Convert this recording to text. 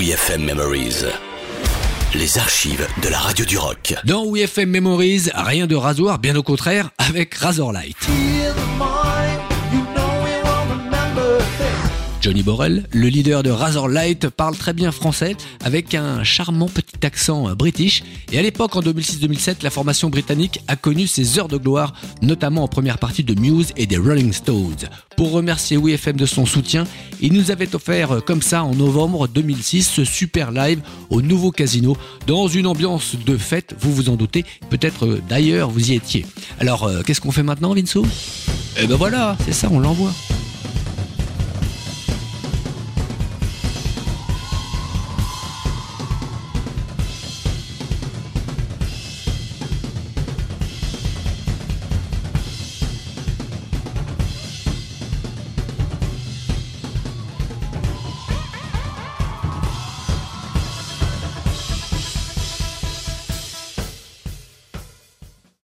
WeFM Memories. Les archives de la radio du rock. Dans WeFM Memories, rien de rasoir, bien au contraire, avec Razorlight. Johnny Borrell, le leader de Razorlight, parle très bien français avec un charmant petit accent british. Et à l'époque, en 2006-2007, la formation britannique a connu ses heures de gloire, notamment en première partie de Muse et des Rolling Stones. Pour remercier WeFM de son soutien, il nous avait offert comme ça en novembre 2006 ce super live au nouveau casino dans une ambiance de fête, vous vous en doutez, peut-être d'ailleurs vous y étiez. Alors, euh, qu'est-ce qu'on fait maintenant, Vinceau? Eh ben voilà, c'est ça, on l'envoie.